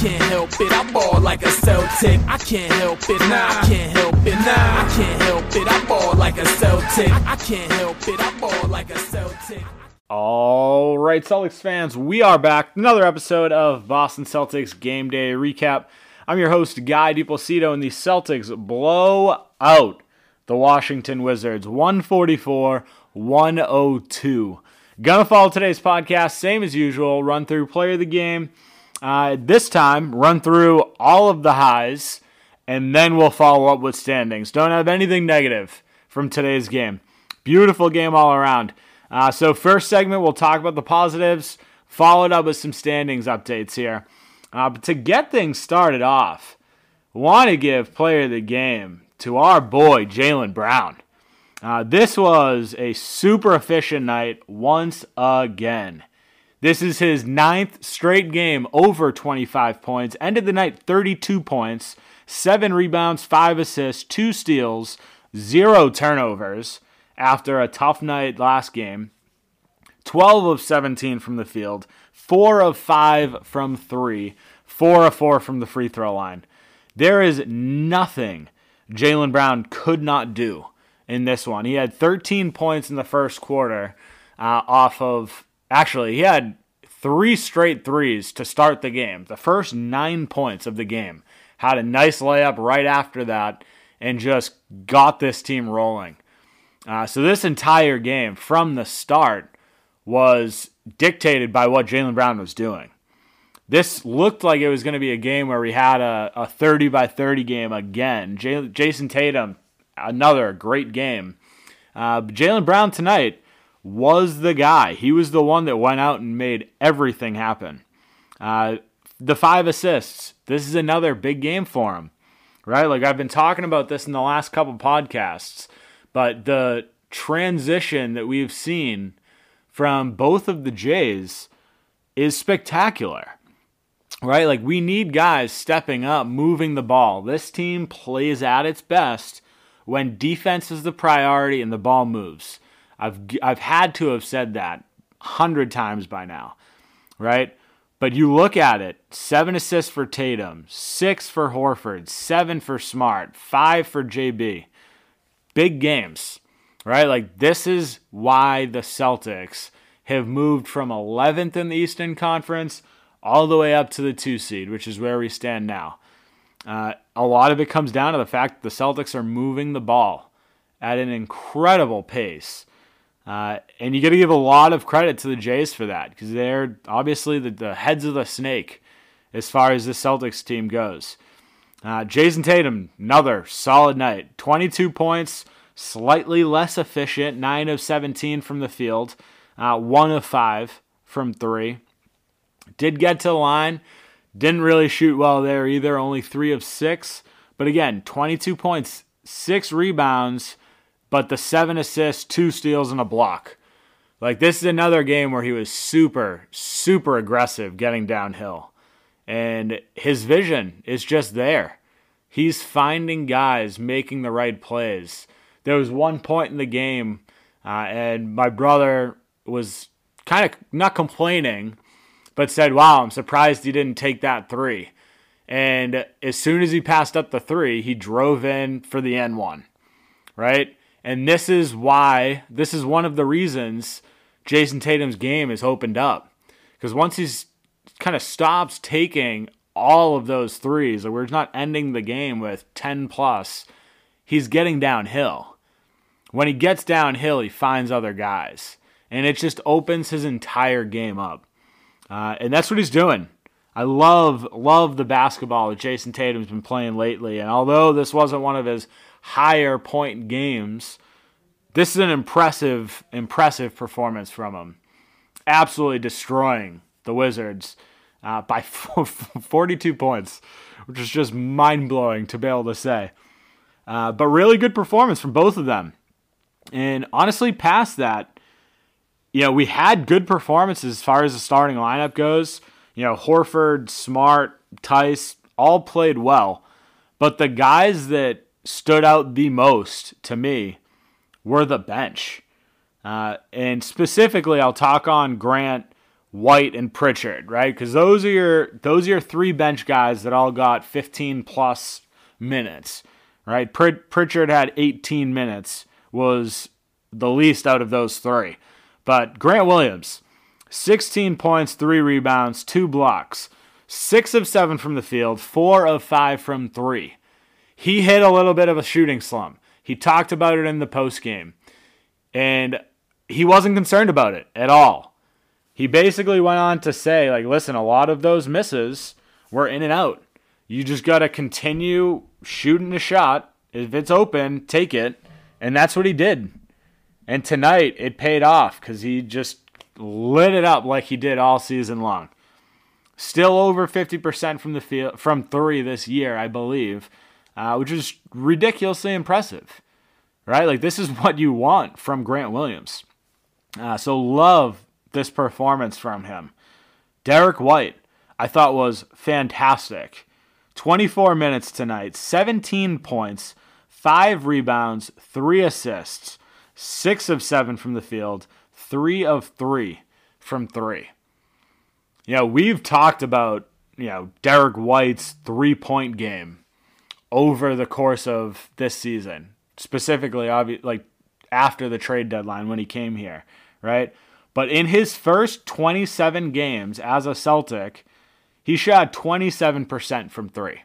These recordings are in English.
can't help it. I ball like a Celtic. I can't help it. Nah, I can't help it. Nah, I can't help it. I ball like a Celtic. I can't help it. I ball like a Celtic. All right, Celtics fans, we are back. Another episode of Boston Celtics Game Day Recap. I'm your host, Guy DiPlacido, and the Celtics blow out the Washington Wizards 144 102. Gonna follow today's podcast, same as usual, run through player of the game. Uh, this time, run through all of the highs, and then we'll follow up with standings. Don't have anything negative from today's game. Beautiful game all around. Uh, so, first segment, we'll talk about the positives, followed up with some standings updates here. Uh, but to get things started off, want to give player of the game to our boy Jaylen Brown. Uh, this was a super efficient night once again. This is his ninth straight game over 25 points. Ended the night 32 points, 7 rebounds, 5 assists, 2 steals, 0 turnovers after a tough night last game. 12 of 17 from the field, 4 of 5 from 3, 4 of 4 from the free throw line. There is nothing Jaylen Brown could not do in this one. He had 13 points in the first quarter uh, off of, actually, he had three straight threes to start the game. The first nine points of the game. Had a nice layup right after that and just got this team rolling. Uh, so this entire game from the start was dictated by what Jaylen Brown was doing. This looked like it was going to be a game where we had a, a 30 by 30 game again. J- Jayson Tatum another great game. Uh, Jaylen Brown tonight was the guy. He was the one that went out and made everything happen. Uh, the five assists. This is another big game for him, right? Like I've been talking about this in the last couple podcasts, but the transition that we've seen from both of the Jays is spectacular. Right? Like we need guys stepping up, moving the ball. This team plays at its best when defense is the priority and the ball moves. I've I've had to have said that hundred times by now, right? But you look at it: seven assists for Tatum, six for Horford, seven for Smart, five for JB. Big games, right? Like this is why the Celtics have moved from 11th in the Eastern Conference all the way up to the two seed, which is where we stand now. Uh, a lot of it comes down to the fact that the Celtics are moving the ball at an incredible pace. Uh, and you got to give a lot of credit to the Jays for that because they're obviously the, the, heads of the snake as far as the Celtics team goes. Uh, Jayson Tatum, another solid night. 22 points, slightly less efficient, 9 of 17 from the field, uh, 1 of 5 from 3. Did get to the line, didn't really shoot well there either, only three of six. But again, 22 points, six rebounds, but the seven assists, two steals, and a block. Like, this is another game where he was super, super aggressive getting downhill. And his vision is just there. He's finding guys making the right plays. There was one point in the game, uh, and my brother was kind of not complaining, but said, Wow, I'm surprised he didn't take that three. And as soon as he passed up the three, he drove in for the and-one, right? And this is why, this is one of the reasons Jayson Tatum's game is opened up. Because once he's kind of stops taking all of those threes, or we're not ending the game with 10 plus, he's getting downhill. When he gets downhill, he finds other guys. And it just opens his entire game up. Uh, and that's what he's doing. I love love the basketball that Jayson Tatum's been playing lately. And although this wasn't one of his higher point games, this is an impressive impressive performance from him. Absolutely destroying the Wizards uh, by 42 points, which is just mind blowing to be able to say. Uh, but really good performance from both of them. And honestly, past that, you know, we had good performances as far as the starting lineup goes. You know, Horford, Smart, Theis all played well. But the guys that stood out the most to me were the bench. Uh, and specifically, I'll talk on Grant, White, and Pritchard, right? Because those are your those are your three bench guys that all got 15 plus minutes, right? Pritchard had 18 minutes, was the least out of those three. But Grant Williams, 16 points, three rebounds, two blocks, six of seven from the field, four of five from three. He hit a little bit of a shooting slump. He talked about it in the post game, and he wasn't concerned about it at all. He basically went on to say, like, listen, a lot of those misses were in and out. You just got to continue shooting the shot. If it's open, take it. And that's what he did. And tonight it paid off because he just lit it up like he did all season long. Still over 50% from the field from three this year, I believe, uh, which is ridiculously impressive, right? Like this is what you want from Grant Williams. Uh, so love this performance from him. Derrick White, I thought was fantastic. 24 minutes tonight, 17 points, five rebounds, three assists, six of seven from the field, three of three from three. You know, we've talked about, you know, Derrick White's three point game over the course of this season, specifically, obvi- like after the trade deadline when he came here, right? But in his first 27 games as a Celtic, he shot 27% from three.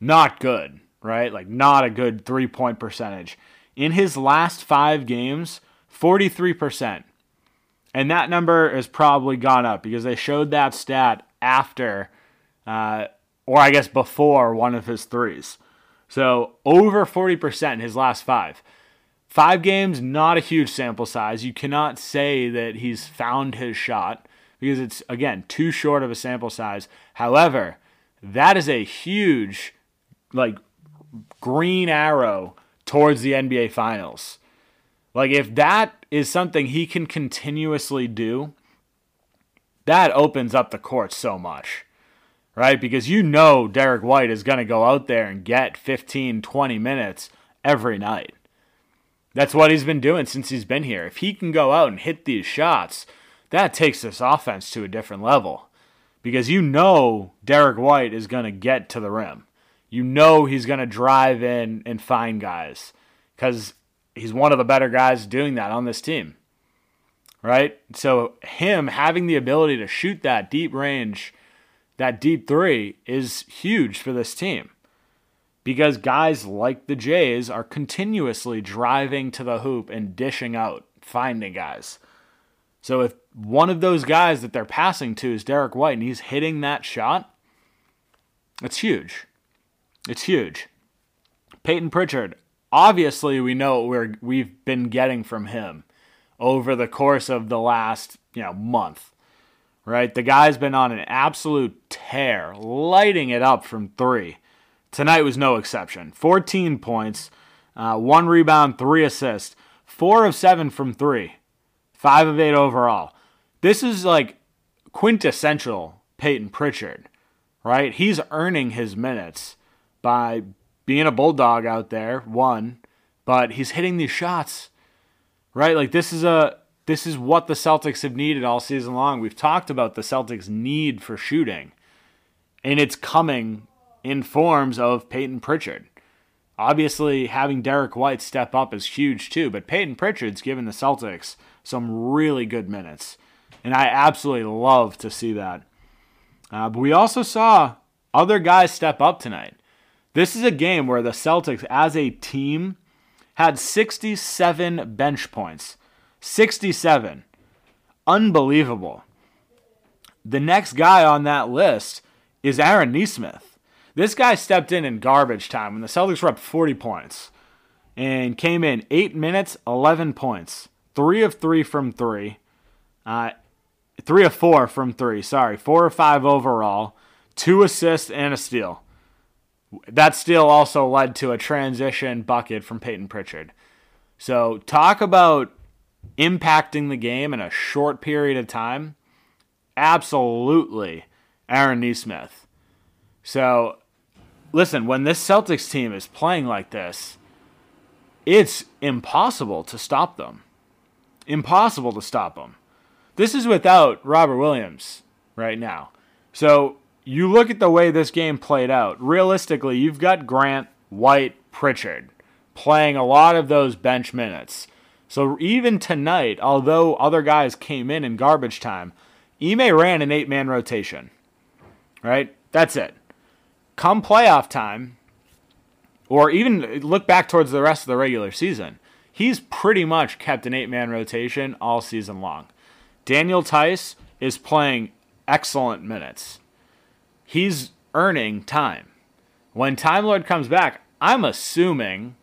Not good, right? Like, not a good three point percentage. In his last five games, 43%. And that number has probably gone up because they showed that stat after, uh, or I guess before one of his threes. So over 40% in his last five. Five games, not a huge sample size. You cannot say that he's found his shot because it's, again, too short of a sample size. However, that is a huge, like, green arrow towards the NBA Finals. Like, if that is something he can continuously do, that opens up the court so much, right? Because you know Derrick White is going to go out there and get 15, 20 minutes every night. That's what he's been doing since he's been here. If he can go out and hit these shots, that takes this offense to a different level. Because you know Derrick White is going to get to the rim. You know he's going to drive in and find guys because he's one of the better guys doing that on this team. Right? So, him having the ability to shoot that deep range, that deep three, is huge for this team because guys like the Jays are continuously driving to the hoop and dishing out, finding guys. So, if one of those guys that they're passing to is Derrick White and he's hitting that shot, it's huge. It's huge. Payton Pritchard, obviously we know we're, we've been getting from him over the course of the last you know month right the guy's been on an absolute tear lighting it up from three tonight was no exception 14 points uh, one rebound three assists four of seven from three five of eight overall this is like quintessential Payton Pritchard right he's earning his minutes by being a bulldog out there, one, but he's hitting these shots. Right? Like this is a this is what the Celtics have needed all season long. We've talked about the Celtics' need for shooting. And it's coming in forms of Payton Pritchard. Obviously, having Derrick White step up is huge too, but Payton Pritchard's given the Celtics some really good minutes. And I absolutely love to see that. Uh, but we also saw other guys step up tonight. This is a game where the Celtics, as a team, had 67 bench points. 67. Unbelievable. The next guy on that list is Aaron Nesmith. This guy stepped in in garbage time when the Celtics were up 40 points and came in 8 minutes, 11 points. 3 of 3 from 3. Uh, 3 of 4 from 3, sorry. 4 of 5 overall. 2 assists and a steal that steal also led to a transition bucket from Payton Pritchard. So, talk about impacting the game in a short period of time. Absolutely, Aaron Nesmith. So, listen, when this Celtics team is playing like this, it's impossible to stop them. Impossible to stop them. This is without Robert Williams right now. So you look at the way this game played out. Realistically, you've got Grant, White, Pritchard playing a lot of those bench minutes. So even tonight, although other guys came in in garbage time, Ime ran an eight man rotation. Right? That's it. Come playoff time, or even look back towards the rest of the regular season, he's pretty much kept an eight man rotation all season long. Daniel Theis is playing excellent minutes. He's earning time. When Time Lord comes back, I'm assuming,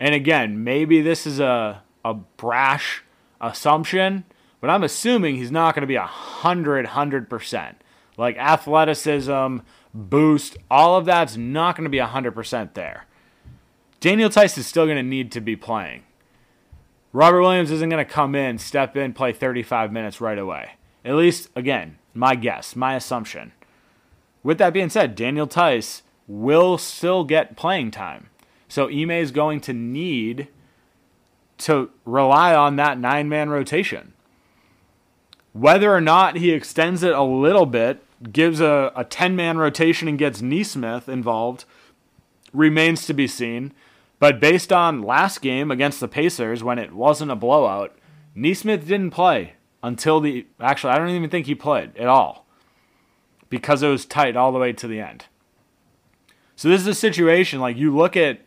and again, maybe this is a, a brash assumption, but I'm assuming he's not going to be a hundred, hundred percent. Like athleticism, boost, all of that's not going to be a hundred percent there. Daniel Theis is still going to need to be playing. Robert Williams isn't going to come in, step in, play 35 minutes right away. At least, again, my guess, my assumption. With that being said, Daniel Theis will still get playing time. So Ime is going to need to rely on that nine man rotation. Whether or not he extends it a little bit, gives a, a 10 man rotation and gets Nesmith involved, remains to be seen. But based on last game against the Pacers, when it wasn't a blowout, Nesmith didn't play until the. Actually, I don't even think he played at all because it was tight all the way to the end. So this is a situation like you look at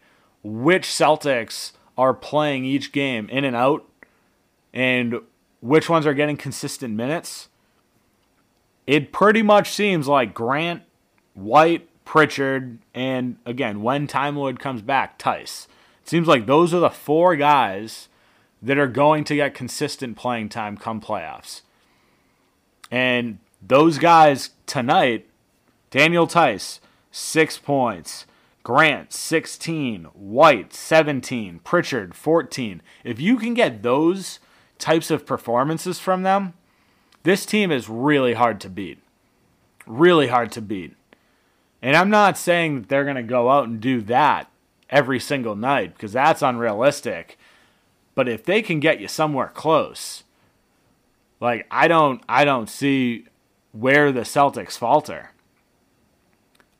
which Celtics are playing each game in and out and which ones are getting consistent minutes. It pretty much seems like Grant, White, Pritchard, and again, when Time Lord comes back, Theis. It seems like those are the four guys that are going to get consistent playing time come playoffs. And those guys tonight, Daniel Theis, six points. Grant, 16. White, 17. Pritchard, 14. If you can get those types of performances from them, this team is really hard to beat. Really hard to beat. And I'm not saying that they're going to go out and do that every single night because that's unrealistic. But if they can get you somewhere close, like I don't I don't see where the Celtics falter.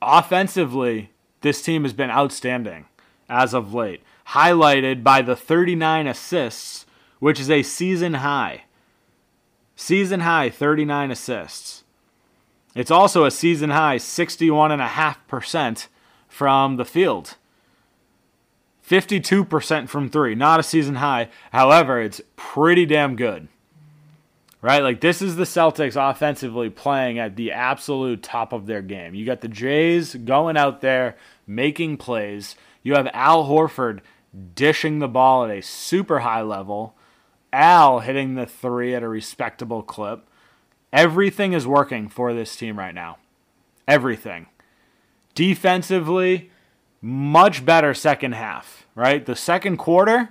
Offensively, this team has been outstanding as of late, highlighted by the 39 assists, which is a season high. Season high 39 assists. It's also a season high 61.5% from the field. 52% from three. Not a season high. However, it's pretty damn good right? Like this is the Celtics offensively playing at the absolute top of their game. You got the Jays going out there making plays. You have Al Horford dishing the ball at a super high level. Al hitting the three at a respectable clip. Everything is working for this team right now. Everything. Defensively, much better second half, right? The second quarter,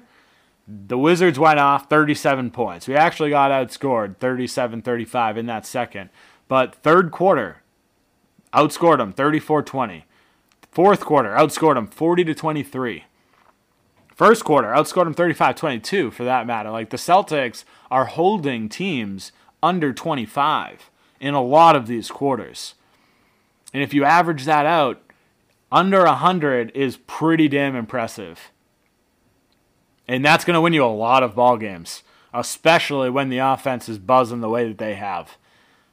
the Wizards went off 37 points. We actually got outscored 37 35 in that second. But third quarter, outscored them 34 20. Fourth quarter, outscored them 40 to 23. First quarter, outscored them 35 22 for that matter. Like the Celtics are holding teams under 25 in a lot of these quarters. And if you average that out, under 100 is pretty damn impressive. And that's going to win you a lot of ball games, especially when the offense is buzzing the way that they have.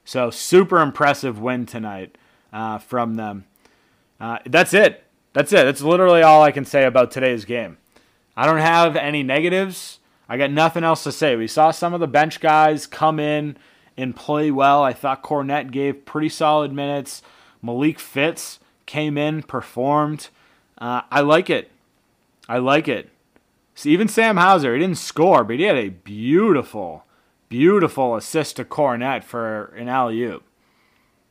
So, super impressive win tonight uh, from them. Uh, that's it. That's it. That's literally all I can say about today's game. I don't have any negatives. I got nothing else to say. We saw some of the bench guys come in and play well. I thought Kornet gave pretty solid minutes. Malik Fitts came in, performed. Uh, I like it. I like it. Even Sam Hauser, he didn't score, but he had a beautiful, beautiful assist to Kornet for an alley oop.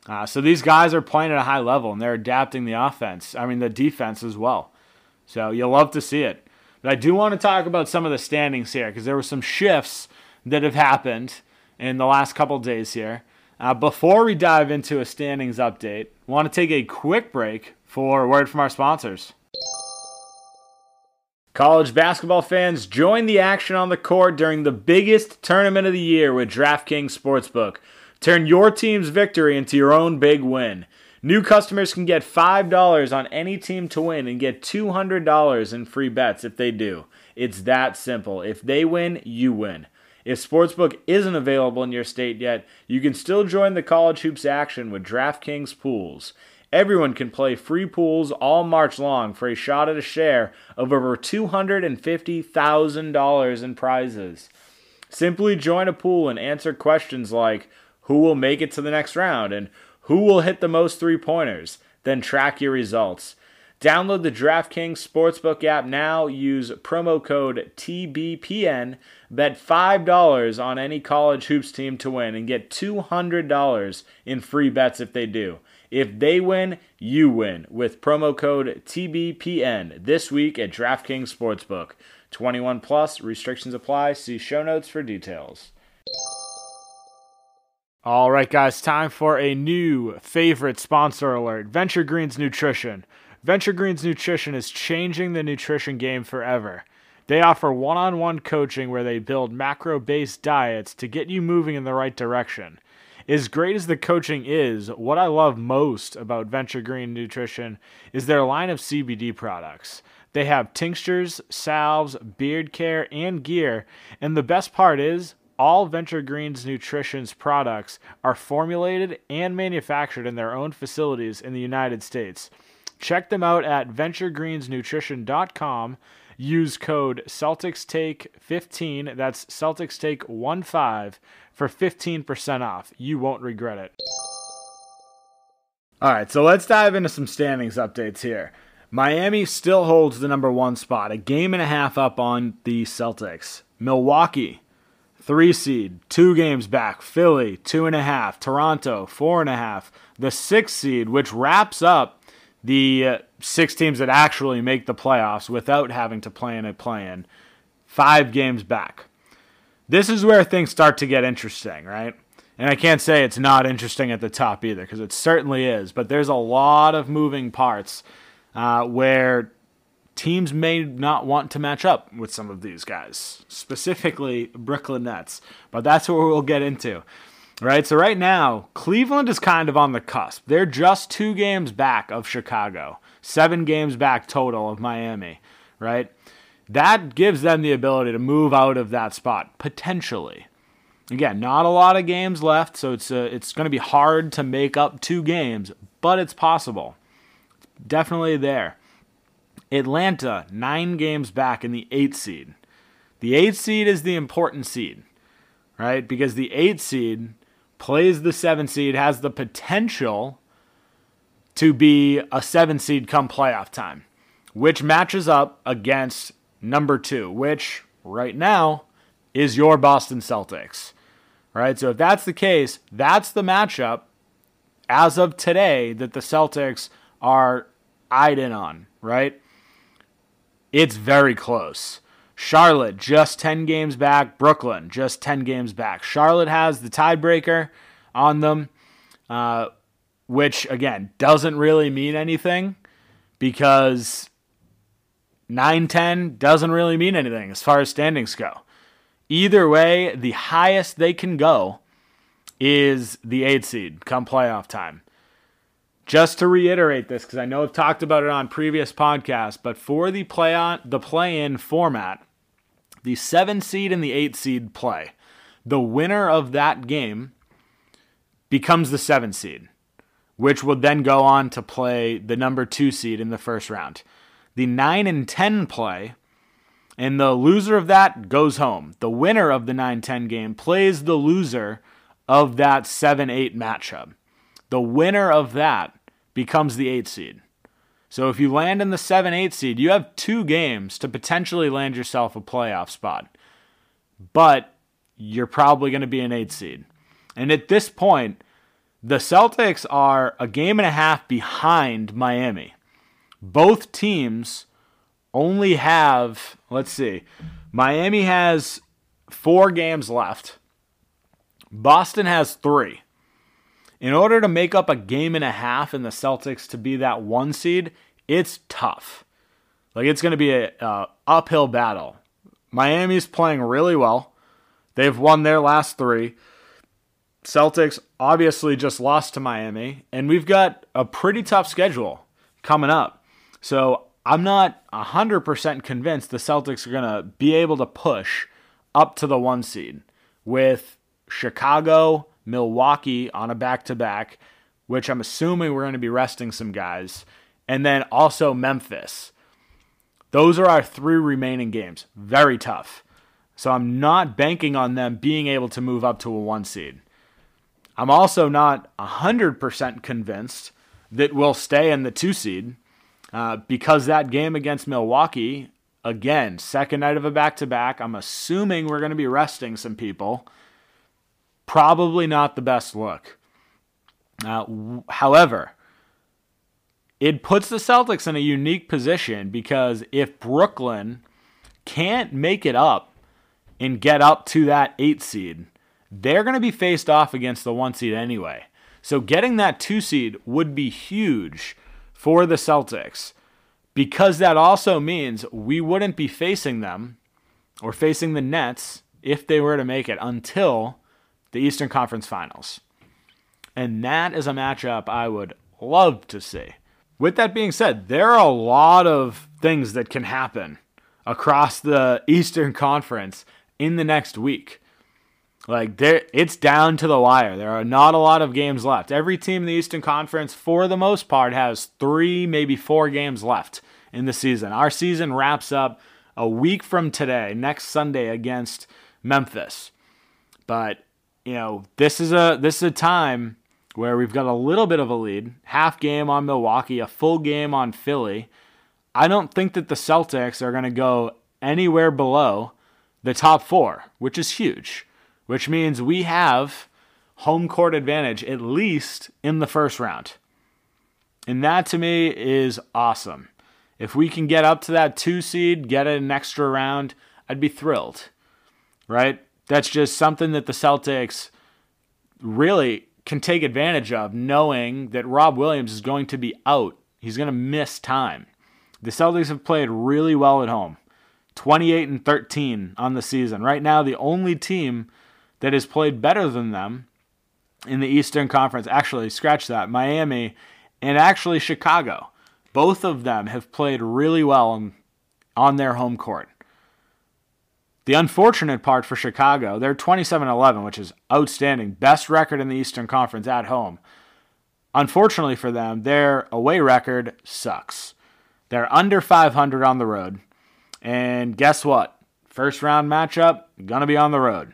Uh, so these guys are playing at a high level and they're adapting the offense. I mean, the defense as well. So you'll love to see it. But I do want to talk about some of the standings here because there were some shifts that have happened in the last couple days here. Uh, before we dive into a standings update, I want to take a quick break for a word from our sponsors. College basketball fans, join the action on the court during the biggest tournament of the year with DraftKings Sportsbook. Turn your team's victory into your own big win. New customers can get $5 on any team to win and get $200 in free bets if they do. It's that simple. If they win, you win. If Sportsbook isn't available in your state yet, you can still join the college hoops action with DraftKings Pools. Everyone can play free pools all March long for a shot at a share of over $250,000 in prizes. Simply join a pool and answer questions like who will make it to the next round and who will hit the most three pointers, then track your results. Download the DraftKings Sportsbook app now. Use promo code TBPN. Bet $5 on any college hoops team to win and get $200 in free bets if they do. If they win, you win with promo code TBPN this week at DraftKings Sportsbook. 21 plus restrictions apply. See show notes for details. All right, guys, time for a new favorite sponsor alert Venture Greens Nutrition. Venture Greens Nutrition is changing the nutrition game forever. They offer one on one coaching where they build macro based diets to get you moving in the right direction. As great as the coaching is, what I love most about Venture Green Nutrition is their line of CBD products. They have tinctures, salves, beard care, and gear, and the best part is all Venture Greens Nutrition's products are formulated and manufactured in their own facilities in the United States. Check them out at venturegreensnutrition.com. Use code Celtics Take 15. that's CelticsTake15 for 15% off. You won't regret it. All right, so let's dive into some standings updates here. Miami still holds the number one spot, a game and a half up on the Celtics. Milwaukee, three seed, two games back. Philly, two and a half. Toronto, four and a half. The six seed, which wraps up the uh, six teams that actually make the playoffs without having to play in a play in, five games back. This is where things start to get interesting, right? And I can't say it's not interesting at the top either, because it certainly is. But there's a lot of moving parts uh, where teams may not want to match up with some of these guys, specifically Brooklyn Nets. But that's what we'll get into. Right? So, right now, Cleveland is kind of on the cusp. They're just two games back of Chicago, seven games back total of Miami, right? that gives them the ability to move out of that spot potentially. Again, not a lot of games left, so it's uh, it's going to be hard to make up two games, but it's possible. definitely there. Atlanta nine games back in the eighth seed. The eighth seed is the important seed, right? Because the eighth seed plays the seven seed, has the potential to be a seven seed come playoff time, which matches up against number two, which right now is your Boston Celtics. Right? So if that's the case, that's the matchup as of today that the Celtics are eyed in on, right? It's very close. Charlotte just 10 games back. Brooklyn just 10 games back. Charlotte has the tiebreaker on them, uh, which again doesn't really mean anything because 9 10 doesn't really mean anything as far as standings go. Either way, the highest they can go is the 8 seed come playoff time. Just to reiterate this, because I know I've talked about it on previous podcasts, but for the play on the play-in format, the seven seed and the eight seed play. The winner of that game becomes the seven seed, which will then go on to play the number two seed in the first round the 9 and 10 play, and the loser of that goes home. The winner of the 9 10 game plays the loser of that 7 8 matchup. The winner of that becomes the 8 seed. So if you land in the 7 8 seed, you have two games to potentially land yourself a playoff spot. But you're probably going to be an 8 seed. And at this point, the Celtics are a game and a half behind Miami both teams only have, let's see, Miami has four games left, Boston has three. In order to make up a game and a half in the Celtics to be that one seed, it's tough. Like it's going to be a, uphill battle. Miami's playing really well. They've won their last three. Celtics obviously just lost to Miami, and we've got a pretty tough schedule coming up. So I'm not 100% convinced the Celtics are going to be able to push up to the one seed with Chicago, Milwaukee on a back to back, which I'm assuming we're going to be resting some guys, and then also Memphis. Those are our three remaining games. Very tough. So I'm not banking on them being able to move up to a one seed. I'm also not 100% convinced that we'll stay in the two seed uh, because that game against Milwaukee, again, second night of a back to back, I'm assuming we're going to be resting some people. Probably not the best look. Uh, w- however, it puts the Celtics in a unique position because if Brooklyn can't make it up and get up to that eight seed, they're going to be faced off against the one seed anyway. So getting that two seed would be huge for the Celtics because that also means we wouldn't be facing them or facing the Nets if they were to make it until the Eastern Conference Finals. And that is a matchup I would love to see. With that being said, there are a lot of things that can happen across the Eastern Conference in the next week. Like there it's down to the wire. There are not a lot of games left. Every team in the Eastern Conference for the most part has 3 maybe 4 games left in the season. Our season wraps up a week from today, next Sunday against Memphis. But, you know, this is a this is a time where we've got a little bit of a lead, half game on Milwaukee, a full game on Philly. I don't think that the Celtics are going to go anywhere below the top 4, which is huge which means we have home court advantage at least in the first round. And that to me is awesome. If we can get up to that two seed, get an extra round, I'd be thrilled. Right? That's just something that the Celtics really can take advantage of, knowing that Rob Williams is going to be out. He's going to miss time. The Celtics have played really well at home 28 and 13 on the season. Right now, the only team that has played better than them in the Eastern Conference. Actually, scratch that. Miami and actually Chicago. Both of them have played really well on, their home court. The unfortunate part for Chicago, they're 27 11, which is outstanding. Best record in the Eastern Conference at home. Unfortunately for them, their away record sucks. They're under 500 on the road. And guess what? First round matchup, gonna be on the road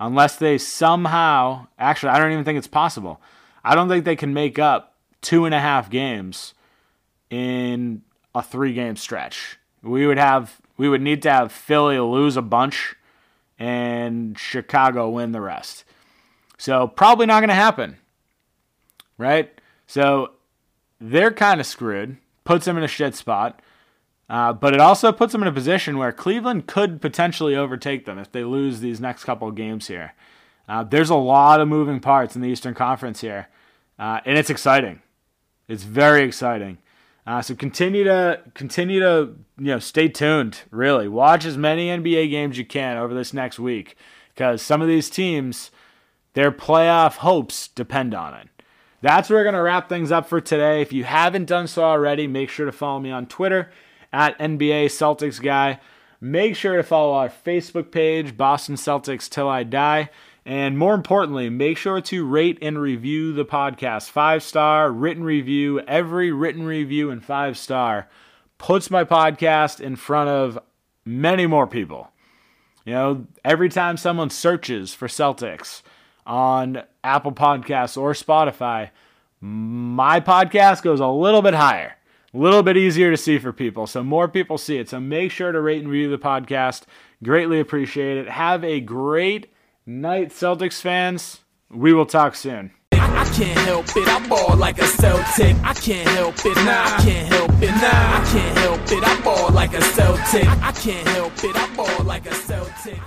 unless they somehow, actually, I don't even think it's possible. I don't think they can make up two and a half games in a three game stretch. We would have, we would need to have Philly lose a bunch and Chicago win the rest. So probably not going to happen, right? So they're kind of screwed. Puts them in a shit spot. Uh, but it also puts them in a position where Cleveland could potentially overtake them if they lose these next couple of games here. Uh, there's a lot of moving parts in the Eastern Conference here, uh, and it's exciting. It's very exciting. Uh, so continue to continue to you know stay tuned. Really, watch as many NBA games you can over this next week because some of these teams, their playoff hopes depend on it. That's where we're gonna wrap things up for today. If you haven't done so already, make sure to follow me on Twitter at NBA Celtics Guy. Make sure to follow our Facebook page, Boston Celtics Till I Die. And more importantly, make sure to rate and review the podcast. Five star written review. Every written review and five star puts my podcast in front of many more people. You know, every time someone searches for Celtics on Apple Podcasts or Spotify, my podcast goes a little bit higher a little bit easier to see for people. So more people see it. So make sure to rate and review the podcast. Greatly appreciate it. Have a great night, Celtics fans. We will talk soon. I can't help it, I ball like a Celtic. I can't help it, nah. I can't help it, nah. I can't help it, I ball like a Celtic. I can't help it, I ball like a Celtic.